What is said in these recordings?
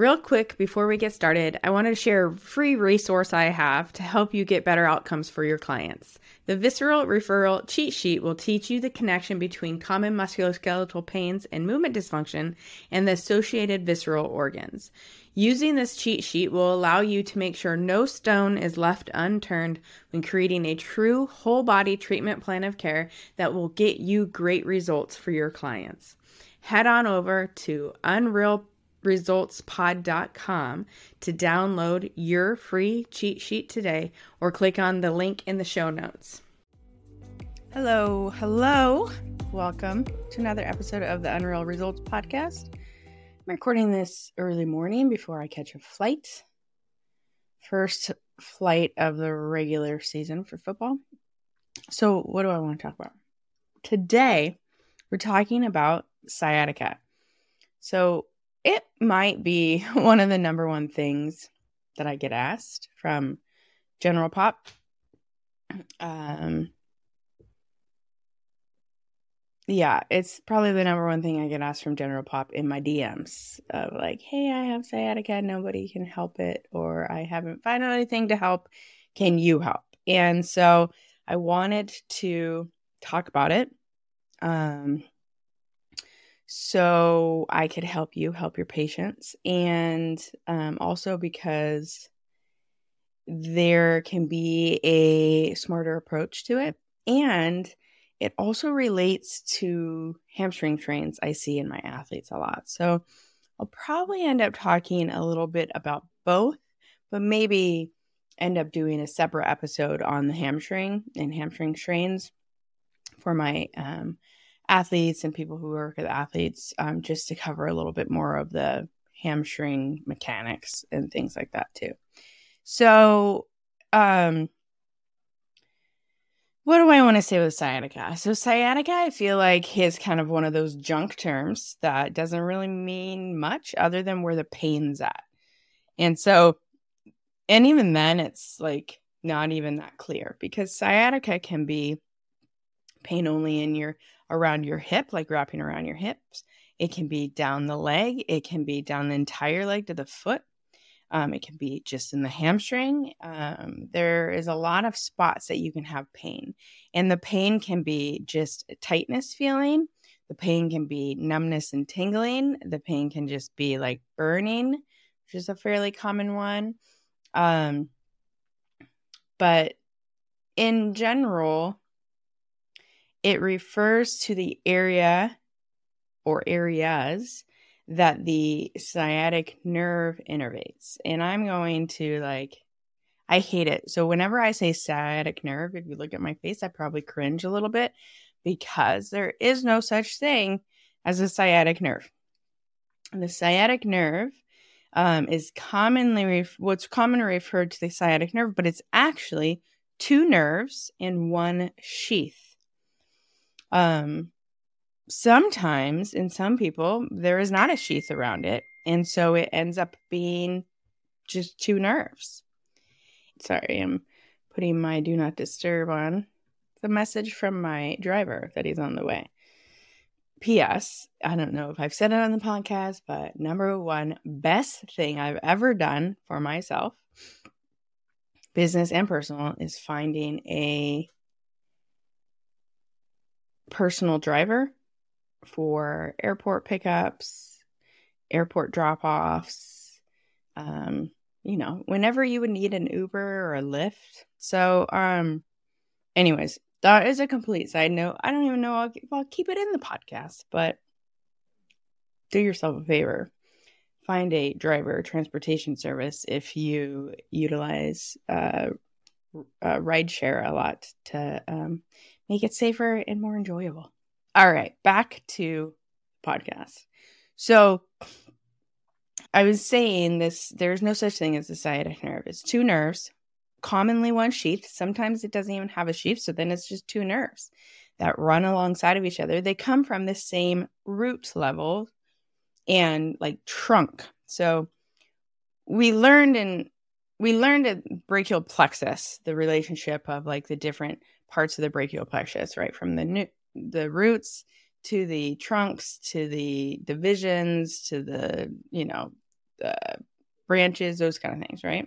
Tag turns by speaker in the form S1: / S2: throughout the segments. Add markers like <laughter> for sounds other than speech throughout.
S1: real quick before we get started, I wanted to share a free resource I have to help you get better outcomes for your clients. The Visceral Referral Cheat Sheet will teach you the connection between common musculoskeletal pains and movement dysfunction and the associated visceral organs. Using this cheat sheet will allow you to make sure no stone is left unturned when creating a true whole body treatment plan of care that will get you great results for your clients. Head on over to unrealresultspod.com to download your free cheat sheet today or click on the link in the show notes. Hello, hello. Welcome to another episode of the Unreal Results Podcast. I'm recording this early morning before I catch a flight. First flight of the regular season for football. So, what do I want to talk about? Today, we're talking about sciatica. So, it might be <laughs> one of the number one things that I get asked from General Pop. Um, yeah, it's probably the number one thing I get asked from General Pop in my DMs of like, hey, I have sciatica, nobody can help it, or I haven't found anything to help. Can you help? And so I wanted to talk about it. Um, so I could help you help your patients, and um, also because there can be a smarter approach to it. And it also relates to hamstring strains I see in my athletes a lot. So I'll probably end up talking a little bit about both, but maybe end up doing a separate episode on the hamstring and hamstring strains for my um, athletes and people who work with athletes, um, just to cover a little bit more of the hamstring mechanics and things like that too. So, um, what do I want to say with sciatica? So, sciatica, I feel like is kind of one of those junk terms that doesn't really mean much other than where the pain's at. And so, and even then, it's like not even that clear because sciatica can be pain only in your around your hip, like wrapping around your hips. It can be down the leg, it can be down the entire leg to the foot. Um, it can be just in the hamstring. Um, there is a lot of spots that you can have pain, and the pain can be just tightness feeling. The pain can be numbness and tingling. The pain can just be like burning, which is a fairly common one. Um, but in general, it refers to the area or areas that the sciatic nerve innervates. And I'm going to like, I hate it. So whenever I say sciatic nerve, if you look at my face, I probably cringe a little bit because there is no such thing as a sciatic nerve. The sciatic nerve um, is commonly ref- what's commonly referred to the sciatic nerve, but it's actually two nerves in one sheath. Um, sometimes in some people there is not a sheath around it and so it ends up being just two nerves. Sorry i'm putting my do not disturb on the message from my driver that he's on the way. Ps i don't know if i've said it on the podcast but number one best thing i've ever done for myself business and personal is finding a personal driver for airport pickups, airport drop offs, um, you know, whenever you would need an Uber or a Lyft. So, um, anyways, that is a complete side note. I don't even know. I'll, I'll keep it in the podcast, but do yourself a favor. Find a driver transportation service if you utilize uh, uh, rideshare a lot to um, make it safer and more enjoyable. All right, back to podcast. So I was saying this there's no such thing as a sciatic nerve. It's two nerves, commonly one sheath. Sometimes it doesn't even have a sheath, so then it's just two nerves that run alongside of each other. They come from the same root level and like trunk. So we learned in we learned at brachial plexus the relationship of like the different parts of the brachial plexus, right? From the the roots to the trunks to the divisions to the you know uh, branches, those kind of things, right?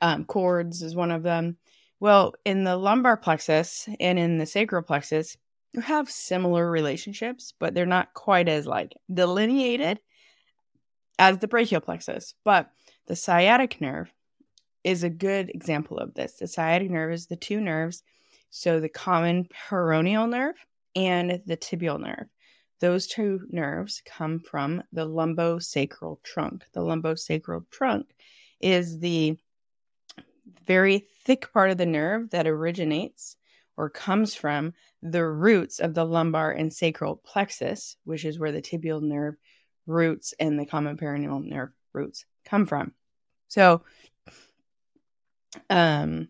S1: Um, cords is one of them. Well, in the lumbar plexus and in the sacral plexus, you have similar relationships, but they're not quite as like delineated as the brachial plexus. But the sciatic nerve is a good example of this. The sciatic nerve is the two nerves, so the common peroneal nerve and the tibial nerve. Those two nerves come from the lumbosacral trunk. The lumbosacral trunk is the very thick part of the nerve that originates or comes from the roots of the lumbar and sacral plexus, which is where the tibial nerve roots and the common peroneal nerve roots come from. So, um,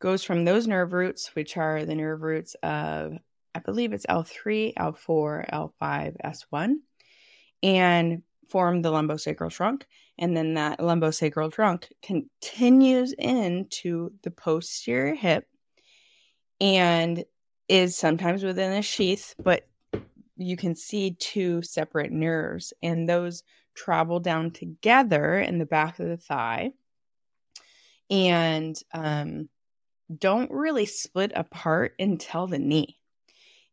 S1: goes from those nerve roots, which are the nerve roots of, I believe it's L3, L4, L5, S1, and form the lumbosacral trunk. And then that lumbosacral trunk continues into the posterior hip and is sometimes within a sheath, but you can see two separate nerves, and those travel down together in the back of the thigh and um, don't really split apart until the knee.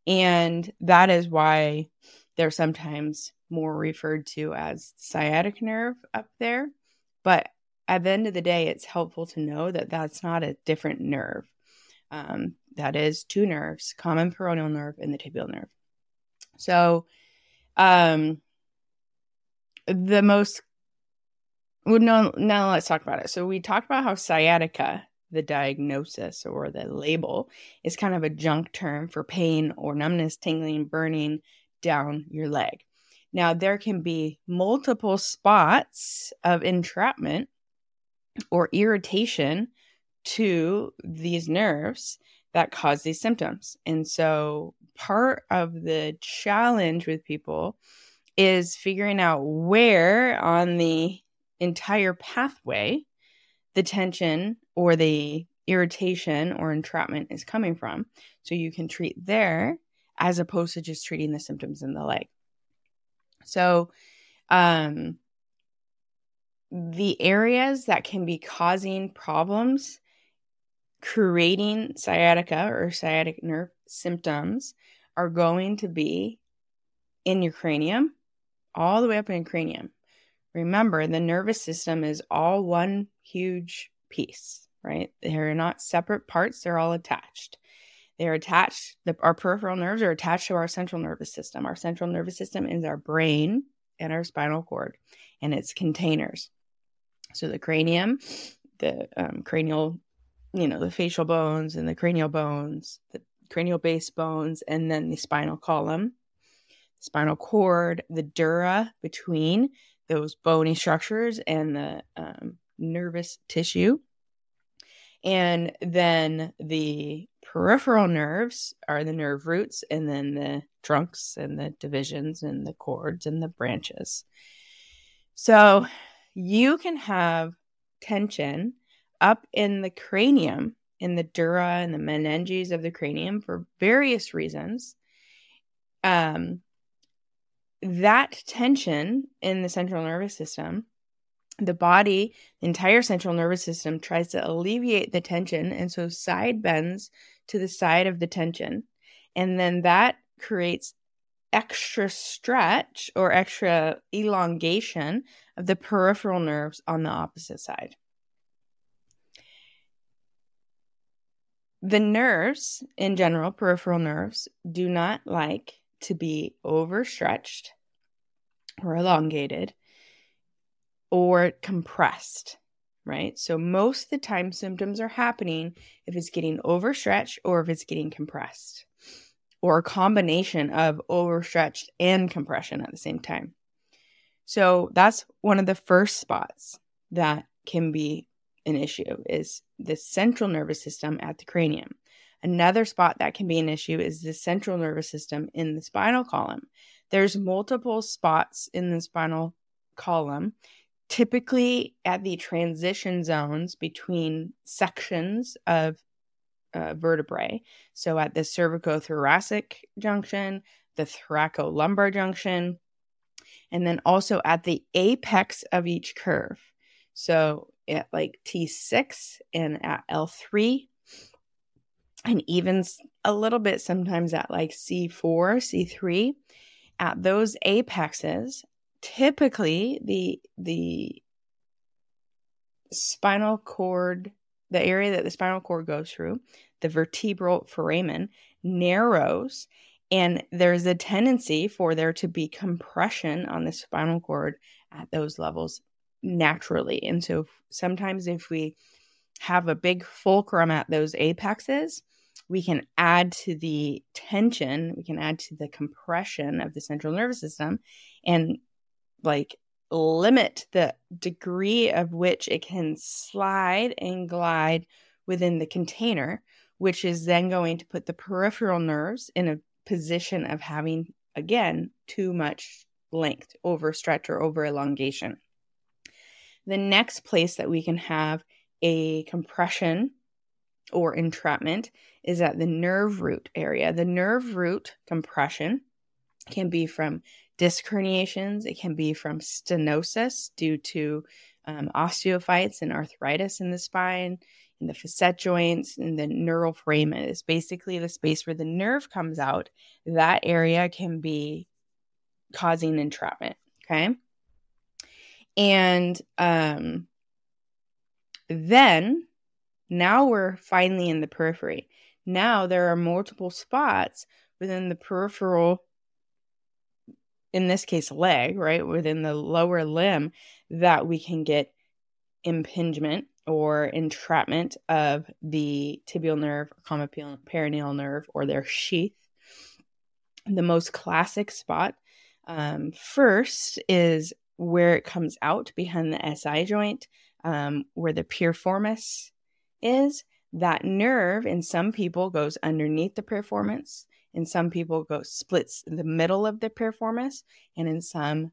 S1: And that is why they're sometimes more referred to as sciatic nerve up there. But at the end of the day, it's helpful to know that that's not a different nerve. Um, that is two nerves, common peroneal nerve and the tibial nerve. So, um, the most well, no, now let's talk about it. So we talked about how sciatica, the diagnosis or the label, is kind of a junk term for pain or numbness, tingling, burning down your leg. Now, there can be multiple spots of entrapment or irritation to these nerves that cause these symptoms. And so, part of the challenge with people is figuring out where on the entire pathway the tension or the irritation or entrapment is coming from. So, you can treat there as opposed to just treating the symptoms in the leg. So, um, the areas that can be causing problems creating sciatica or sciatic nerve symptoms are going to be in your cranium, all the way up in your cranium. Remember, the nervous system is all one huge piece, right? They're not separate parts, they're all attached. They're attached, the, our peripheral nerves are attached to our central nervous system. Our central nervous system is our brain and our spinal cord and its containers. So the cranium, the um, cranial you know, the facial bones and the cranial bones, the cranial base bones, and then the spinal column, spinal cord, the dura between those bony structures and the um, nervous tissue. And then the peripheral nerves are the nerve roots, and then the trunks and the divisions and the cords and the branches. So you can have tension up in the cranium, in the dura and the meninges of the cranium for various reasons. Um, that tension in the central nervous system, the body, the entire central nervous system tries to alleviate the tension. And so side bends to the side of the tension. And then that creates extra stretch or extra elongation of the peripheral nerves on the opposite side. the nerves in general, peripheral nerves, do not like to be overstretched or elongated or compressed, right? So, most of the time, symptoms are happening if it's getting overstretched or if it's getting compressed, or a combination of overstretched and compression at the same time. So, that's one of the first spots that can be an issue is the central nervous system at the cranium. Another spot that can be an issue is the central nervous system in the spinal column. There's multiple spots in the spinal column, typically at the transition zones between sections of uh, vertebrae. So at the cervicothoracic junction, the thoracolumbar junction, and then also at the apex of each curve. So at like T6 and at L3, and even a little bit sometimes at like C4, C3, at those apexes, typically the the spinal cord, the area that the spinal cord goes through, the vertebral foramen narrows and there's a tendency for there to be compression on the spinal cord at those levels naturally. And so sometimes if we have a big fulcrum at those apexes, we can add to the tension, we can add to the compression of the central nervous system and like limit the degree of which it can slide and glide within the container, which is then going to put the peripheral nerves in a position of having, again, too much length, overstretch, or over elongation. The next place that we can have a compression or entrapment is at the nerve root area. The nerve root compression can be from disc herniations, it can be from stenosis due to um, osteophytes and arthritis in the spine, in the facet joints, and the neural foramen is basically the space where the nerve comes out. That area can be causing entrapment. Okay. And um, then now we're finally in the periphery. Now there are multiple spots within the peripheral in this case leg, right, within the lower limb, that we can get impingement or entrapment of the tibial nerve or peroneal nerve or their sheath. The most classic spot um, first is where it comes out behind the SI joint, um, where the piriformis is. That nerve in some people goes underneath the piriformis in some people go splits the middle of the piriformis and in some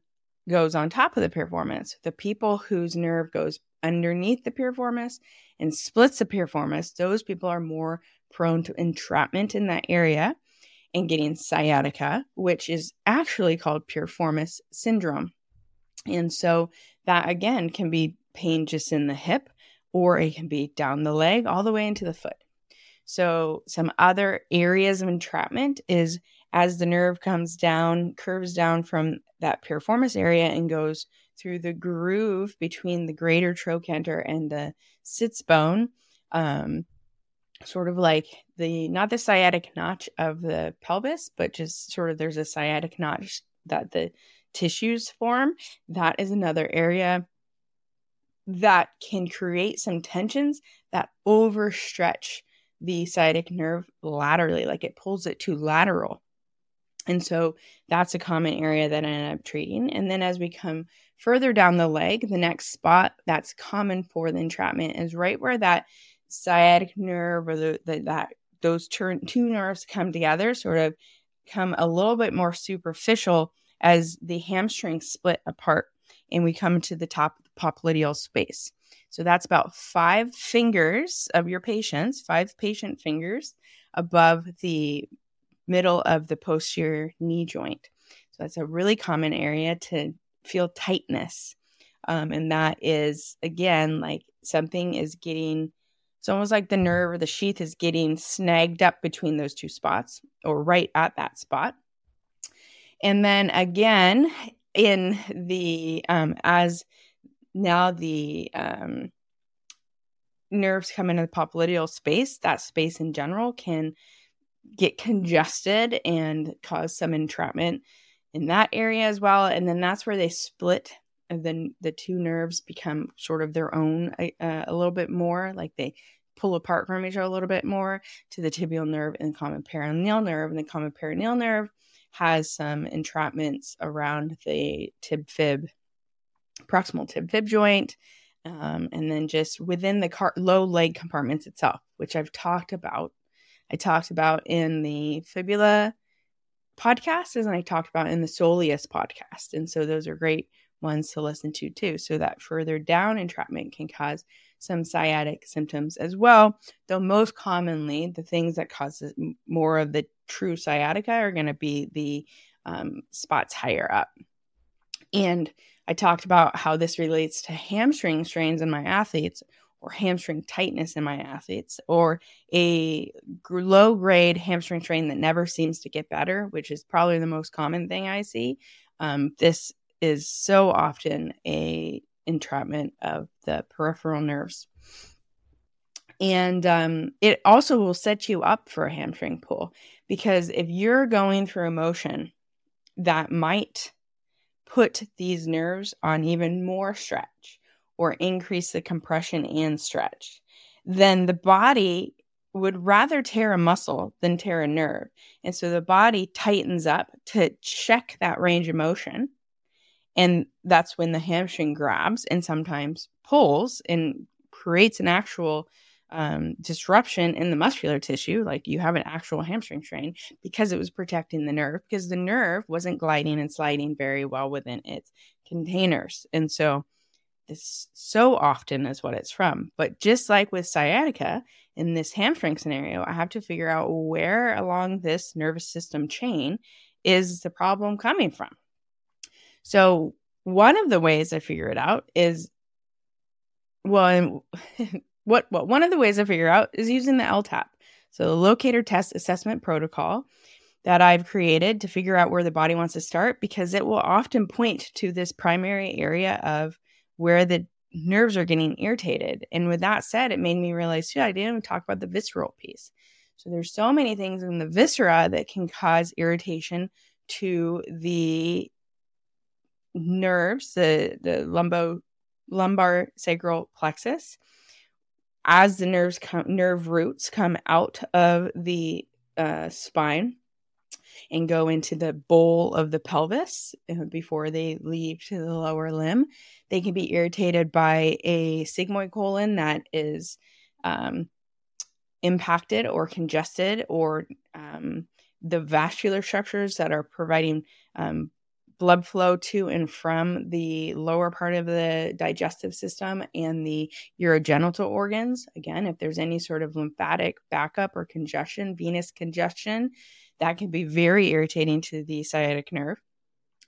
S1: goes on top of the piriformis the people whose nerve goes underneath the piriformis and splits the piriformis those people are more prone to entrapment in that area and getting sciatica which is actually called piriformis syndrome and so that again can be pain just in the hip or it can be down the leg all the way into the foot so, some other areas of entrapment is as the nerve comes down, curves down from that piriformis area and goes through the groove between the greater trochanter and the sits bone, um, sort of like the not the sciatic notch of the pelvis, but just sort of there's a sciatic notch that the tissues form. That is another area that can create some tensions that overstretch the sciatic nerve laterally, like it pulls it to lateral. And so that's a common area that I end up treating. And then as we come further down the leg, the next spot that's common for the entrapment is right where that sciatic nerve or the, the that those two nerves come together, sort of come a little bit more superficial as the hamstring split apart and we come to the top popliteal space. So that's about five fingers of your patients, five patient fingers above the middle of the posterior knee joint. So that's a really common area to feel tightness. Um, and that is, again, like something is getting, it's almost like the nerve or the sheath is getting snagged up between those two spots or right at that spot. And then again, in the, um, as now the um, nerves come into the popliteal space, that space in general can get congested and cause some entrapment in that area as well. And then that's where they split. And then the two nerves become sort of their own uh, a little bit more, like they pull apart from each other a little bit more to the tibial nerve and the common peroneal nerve. And the common peroneal nerve has some entrapments around the tib fib proximal tib fib joint, um, and then just within the car- low leg compartments itself, which I've talked about. I talked about in the fibula podcast, and I talked about in the soleus podcast. And so those are great ones to listen to too. So that further down entrapment can cause some sciatic symptoms as well. Though most commonly, the things that causes more of the true sciatica are going to be the um, spots higher up. And I talked about how this relates to hamstring strains in my athletes or hamstring tightness in my athletes or a low grade hamstring strain that never seems to get better, which is probably the most common thing I see. Um, this is so often a entrapment of the peripheral nerves. And um, it also will set you up for a hamstring pull because if you're going through a motion that might put these nerves on even more stretch or increase the compression and stretch, then the body would rather tear a muscle than tear a nerve. And so the body tightens up to check that range of motion. And that's when the hamstring grabs and sometimes pulls and creates an actual um, disruption in the muscular tissue, like you have an actual hamstring strain, because it was protecting the nerve, because the nerve wasn't gliding and sliding very well within its containers. And so, this so often is what it's from. But just like with sciatica in this hamstring scenario, I have to figure out where along this nervous system chain is the problem coming from. So, one of the ways I figure it out is well, <laughs> what, what one of the ways I figure out is using the LTAP. So the locator test assessment protocol that I've created to figure out where the body wants to start because it will often point to this primary area of where the nerves are getting irritated. And with that said, it made me realize too, I didn't even talk about the visceral piece. So there's so many things in the viscera that can cause irritation to the nerves, the the lumbo lumbar sacral plexus as the nerves come, nerve roots come out of the uh, spine and go into the bowl of the pelvis uh, before they leave to the lower limb. They can be irritated by a sigmoid colon that is um, impacted or congested, or um, the vascular structures that are providing um, blood flow to and from the lower part of the digestive system and the urogenital organs. Again, if there's any sort of lymphatic backup or congestion, venous congestion, that can be very irritating to the sciatic nerve.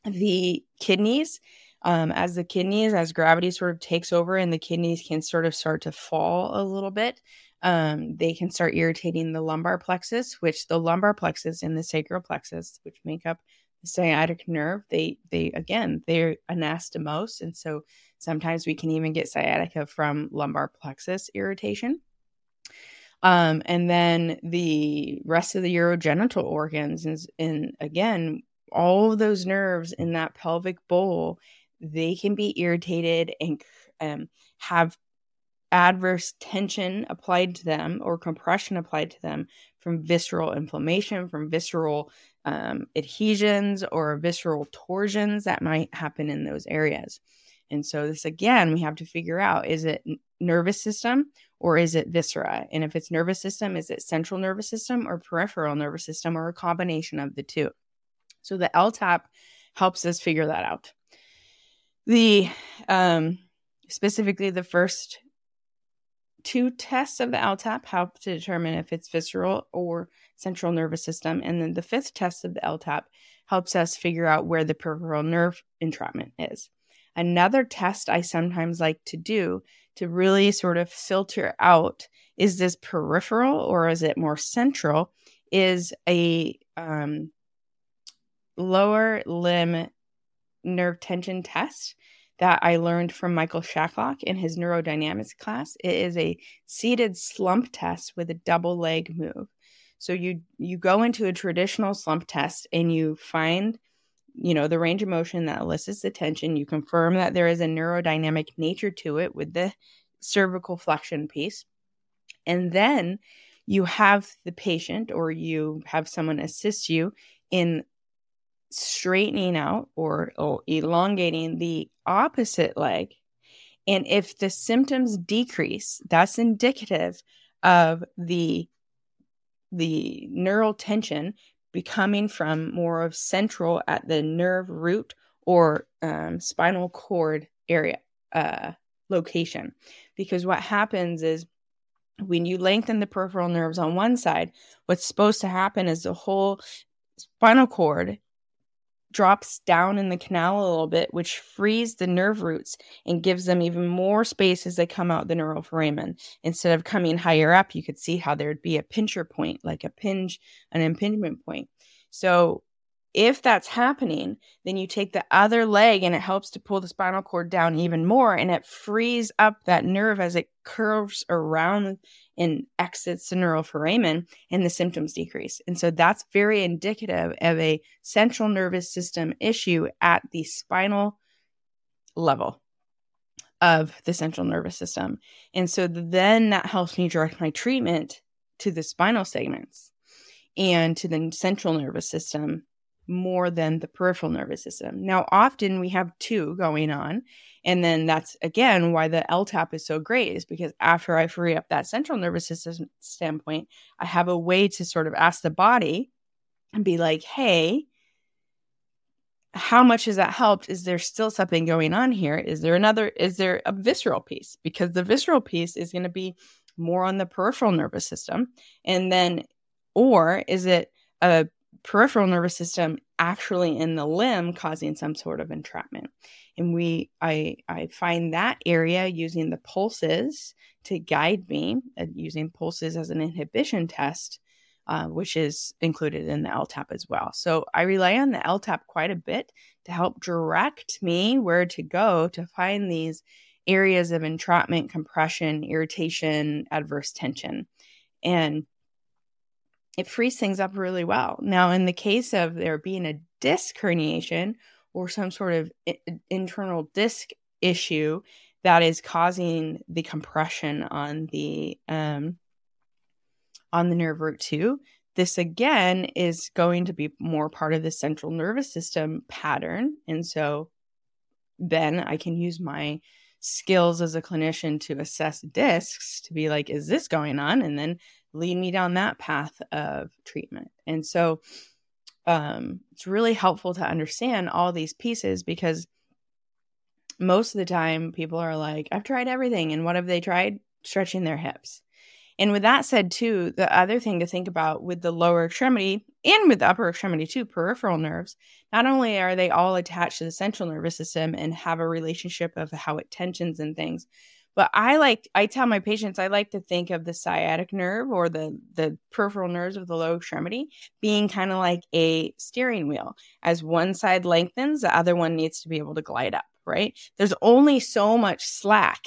S1: The kidneys, um, as the kidneys, as gravity sort of takes over and the kidneys can sort of start to fall a little bit, um, they can start irritating the lumbar plexus, which the lumbar plexus and the sacral plexus, which make up sciatic nerve they they again they're anastomose and so sometimes we can even get sciatica from lumbar plexus irritation. Um, and then the rest of the urogenital organs and again all of those nerves in that pelvic bowl they can be irritated and um, have adverse tension applied to them or compression applied to them from visceral inflammation from visceral um, adhesions or visceral torsions that might happen in those areas. And so, this again, we have to figure out is it nervous system or is it viscera? And if it's nervous system, is it central nervous system or peripheral nervous system or a combination of the two? So, the LTAP helps us figure that out. The um, specifically, the first two tests of the LTAP help to determine if it's visceral or central nervous system. And then the fifth test of the LTAP helps us figure out where the peripheral nerve entrapment is. Another test I sometimes like to do to really sort of filter out is this peripheral or is it more central is a um, lower limb nerve tension test that I learned from Michael Shacklock in his neurodynamics class. It is a seated slump test with a double leg move. So you you go into a traditional slump test and you find you know the range of motion that elicits the tension. You confirm that there is a neurodynamic nature to it with the cervical flexion piece. And then you have the patient or you have someone assist you in straightening out or, or elongating the opposite leg. And if the symptoms decrease, that's indicative of the the neural tension becoming from more of central at the nerve root or um, spinal cord area uh, location. Because what happens is when you lengthen the peripheral nerves on one side, what's supposed to happen is the whole spinal cord drops down in the canal a little bit, which frees the nerve roots and gives them even more space as they come out the neural foramen. Instead of coming higher up, you could see how there'd be a pincher point, like a pinch, an impingement point. So if that's happening, then you take the other leg and it helps to pull the spinal cord down even more and it frees up that nerve as it curves around and exits the neural foramen and the symptoms decrease. And so that's very indicative of a central nervous system issue at the spinal level of the central nervous system. And so then that helps me direct my treatment to the spinal segments and to the central nervous system more than the peripheral nervous system. Now, often we have two going on. And then that's again why the LTAP is so great, is because after I free up that central nervous system standpoint, I have a way to sort of ask the body and be like, hey, how much has that helped? Is there still something going on here? Is there another, is there a visceral piece? Because the visceral piece is going to be more on the peripheral nervous system. And then, or is it a peripheral nervous system actually in the limb causing some sort of entrapment and we i i find that area using the pulses to guide me uh, using pulses as an inhibition test uh, which is included in the LTAP as well. So I rely on the LTAP quite a bit to help direct me where to go to find these areas of entrapment, compression, irritation, adverse tension. And it frees things up really well. Now, in the case of there being a disc herniation or some sort of internal disc issue that is causing the compression on the um, on the nerve root two, this again is going to be more part of the central nervous system pattern, and so then I can use my skills as a clinician to assess discs to be like, is this going on? And then lead me down that path of treatment. And so um, it's really helpful to understand all these pieces because most of the time people are like, I've tried everything. And what have they tried? Stretching their hips. And with that said, too, the other thing to think about with the lower extremity and with the upper extremity, too, peripheral nerves, not only are they all attached to the central nervous system and have a relationship of how it tensions and things, but I like I tell my patients I like to think of the sciatic nerve or the the peripheral nerves of the low extremity being kind of like a steering wheel. As one side lengthens, the other one needs to be able to glide up, right? There's only so much slack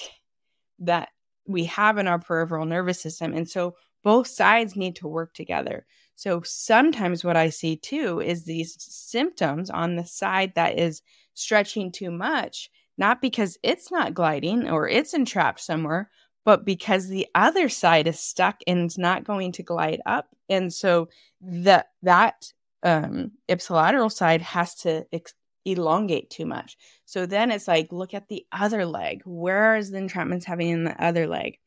S1: that we have in our peripheral nervous system and so both sides need to work together. So sometimes what I see too is these symptoms on the side that is stretching too much not because it's not gliding or it's entrapped somewhere, but because the other side is stuck and it's not going to glide up. And so that that um, ipsilateral side has to ex- elongate too much. So then it's like, look at the other leg. Where is the entrapments having in the other leg?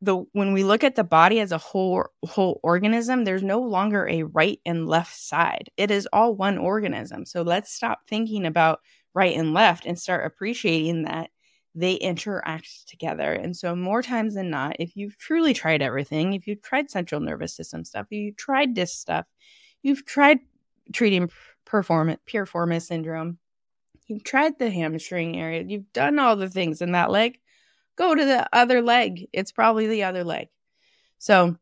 S1: The when we look at the body as a whole whole organism, there's no longer a right and left side. It is all one organism. So let's stop thinking about right and left and start appreciating that they interact together. And so, more times than not, if you've truly tried everything, if you've tried central nervous system stuff, you've tried this stuff, you've tried treating performance, piriformis syndrome, you've tried the hamstring area, you've done all the things in that leg, go to the other leg. It's probably the other leg. So,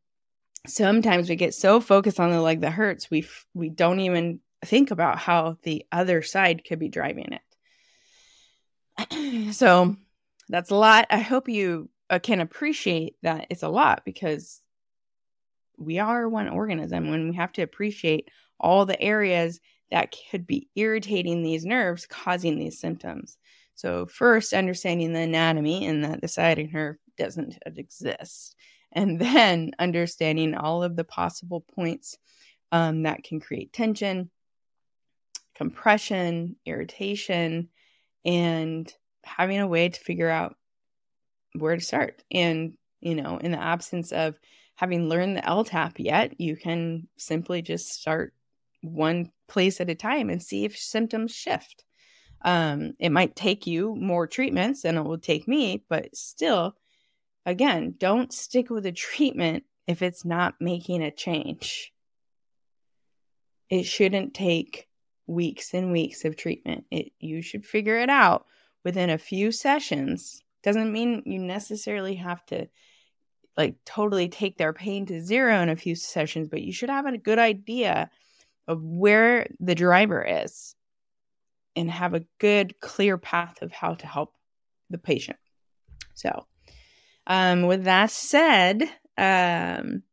S1: sometimes we get so focused on the leg that hurts, we we don't even think about how the other side could be driving it. So that's a lot. I hope you uh, can appreciate that it's a lot because we are one organism when we have to appreciate all the areas that could be irritating these nerves causing these symptoms. So, first, understanding the anatomy and that the sciatic nerve doesn't exist. And <laughs> then understanding all of the possible points um, that can create tension compression, irritation, and having a way to figure out where to start. And, you know, in the absence of having learned the LTAP yet, you can simply just start one place at a time and see if symptoms shift. Um, it might take you more treatments than it will take me, but still, again, don't stick with a treatment if it's not making a change. It shouldn't take weeks and weeks of treatment. It you should figure it out within a few sessions. Doesn't mean you necessarily have to like totally take their pain to zero in a few sessions, but you should have a good idea of where the driver is and have a good clear path of how to help the patient. So, um, with that said, um,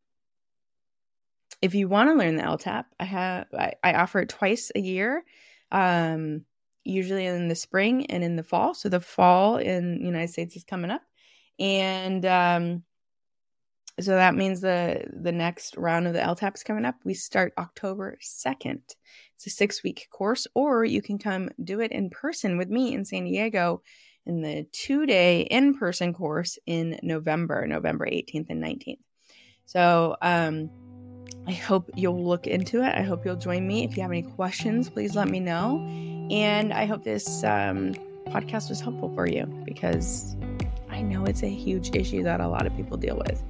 S1: if you want to learn the LTAP, I have I, I offer it twice a year, um, usually in the spring and in the fall. So the fall in the United States is coming up, and um, so that means the the next round of the LTAP is coming up. We start October second. It's a six week course, or you can come do it in person with me in San Diego in the two day in person course in November, November 18th and 19th. So, um, I hope you'll look into it. I hope you'll join me. If you have any questions, please let me know. And I hope this um, podcast was helpful for you because I know it's a huge issue that a lot of people deal with.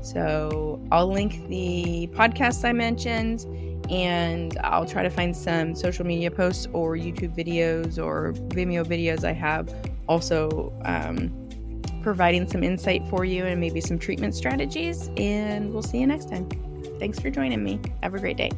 S1: So I'll link the podcast I mentioned and I'll try to find some social media posts or YouTube videos or Vimeo videos I have also um, providing some insight for you and maybe some treatment strategies. And we'll see you next time. Thanks for joining me. Have a great day.